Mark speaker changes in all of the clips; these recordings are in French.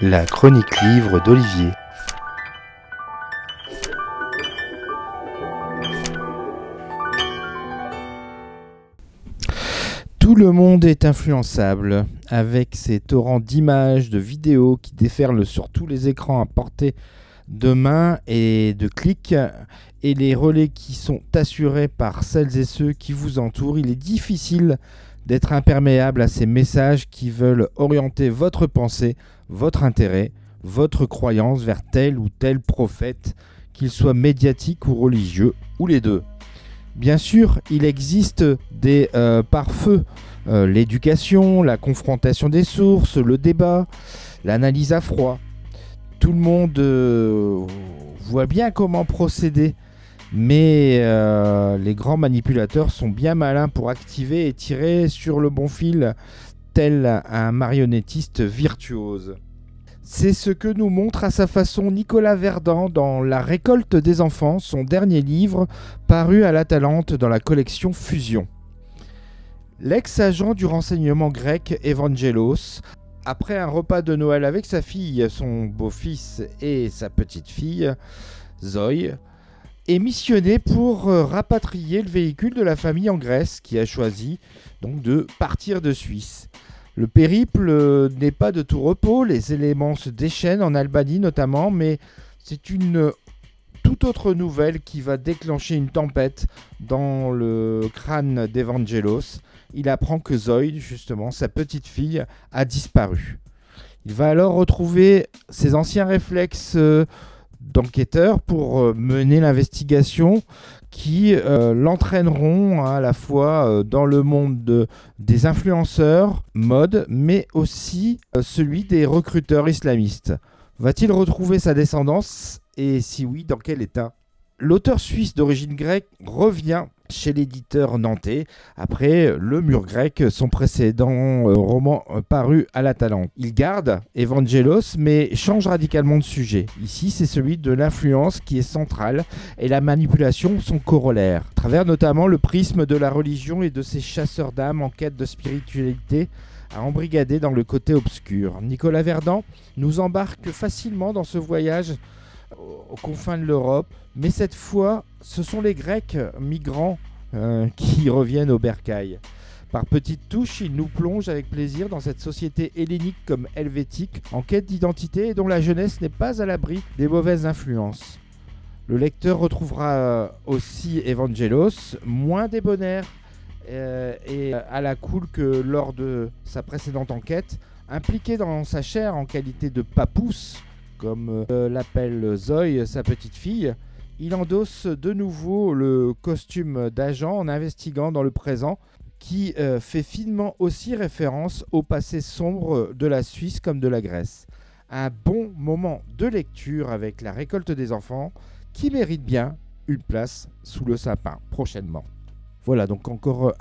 Speaker 1: La chronique livre d'Olivier. Tout le monde est influençable, avec ces torrents d'images, de vidéos qui déferlent sur tous les écrans à portée de main et de clics, et les relais qui sont assurés par celles et ceux qui vous entourent. Il est difficile d'être imperméable à ces messages qui veulent orienter votre pensée, votre intérêt, votre croyance vers tel ou tel prophète, qu'il soit médiatique ou religieux, ou les deux. Bien sûr, il existe des euh, pare-feux, euh, l'éducation, la confrontation des sources, le débat, l'analyse à froid. Tout le monde euh, voit bien comment procéder, mais les grands manipulateurs sont bien malins pour activer et tirer sur le bon fil, tel un marionnettiste virtuose. C'est ce que nous montre à sa façon Nicolas Verdun dans La récolte des enfants, son dernier livre paru à la Talente dans la collection Fusion. L'ex-agent du renseignement grec Evangelos, après un repas de Noël avec sa fille, son beau-fils et sa petite-fille, Zoé, est missionné pour euh, rapatrier le véhicule de la famille en Grèce qui a choisi donc de partir de Suisse. Le périple euh, n'est pas de tout repos, les éléments se déchaînent en Albanie notamment, mais c'est une toute autre nouvelle qui va déclencher une tempête dans le crâne d'Evangelos. Il apprend que Zoïd, justement, sa petite fille, a disparu. Il va alors retrouver ses anciens réflexes euh, d'enquêteur pour euh, mener l'investigation qui euh, l'entraîneront à la fois euh, dans le monde des influenceurs mode, mais aussi celui des recruteurs islamistes. Va-t-il retrouver sa descendance? Et si oui, dans quel état? L'auteur suisse d'origine grecque revient chez l'éditeur nantais après Le Mur grec, son précédent euh, roman euh, paru à la Talente. Il garde Evangelos mais change radicalement de sujet. Ici, c'est celui de l'influence qui est centrale et la manipulation son corollaire, travers notamment le prisme de la religion et de ses chasseurs d'âmes en quête de spiritualité à embrigader dans le côté obscur. Nicolas Verdun nous embarque facilement dans ce voyage aux confins de l'Europe. Mais cette fois, ce sont les Grecs migrants euh, qui reviennent au bercail. Par petites touches, il nous plonge avec plaisir dans cette société hellénique comme helvétique, en quête d'identité et dont la jeunesse n'est pas à l'abri des mauvaises influences. Le lecteur retrouvera aussi Evangelos, moins débonnaire euh, et à la cool que lors de sa précédente enquête, impliqué dans sa chair en qualité de papousse, comme euh, l'appelle Zoe, sa petite fille. Il endosse de nouveau le costume d'agent en investiguant dans le présent, qui euh, fait finement aussi référence au passé sombre de la Suisse comme de la Grèce. Un bon moment de lecture avec la récolte des enfants qui mérite bien une place sous le sapin prochainement. Voilà, donc encore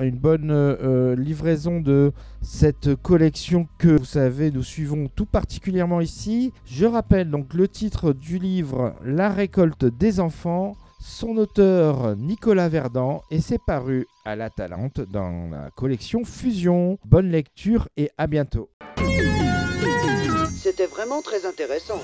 Speaker 1: une bonne euh, livraison de cette collection que vous savez, nous suivons tout particulièrement ici. Je rappelle donc le titre du livre La récolte des enfants, son auteur Nicolas Verdun, et c'est paru à la Talente dans la collection Fusion. Bonne lecture et à bientôt.
Speaker 2: C'était vraiment très intéressant.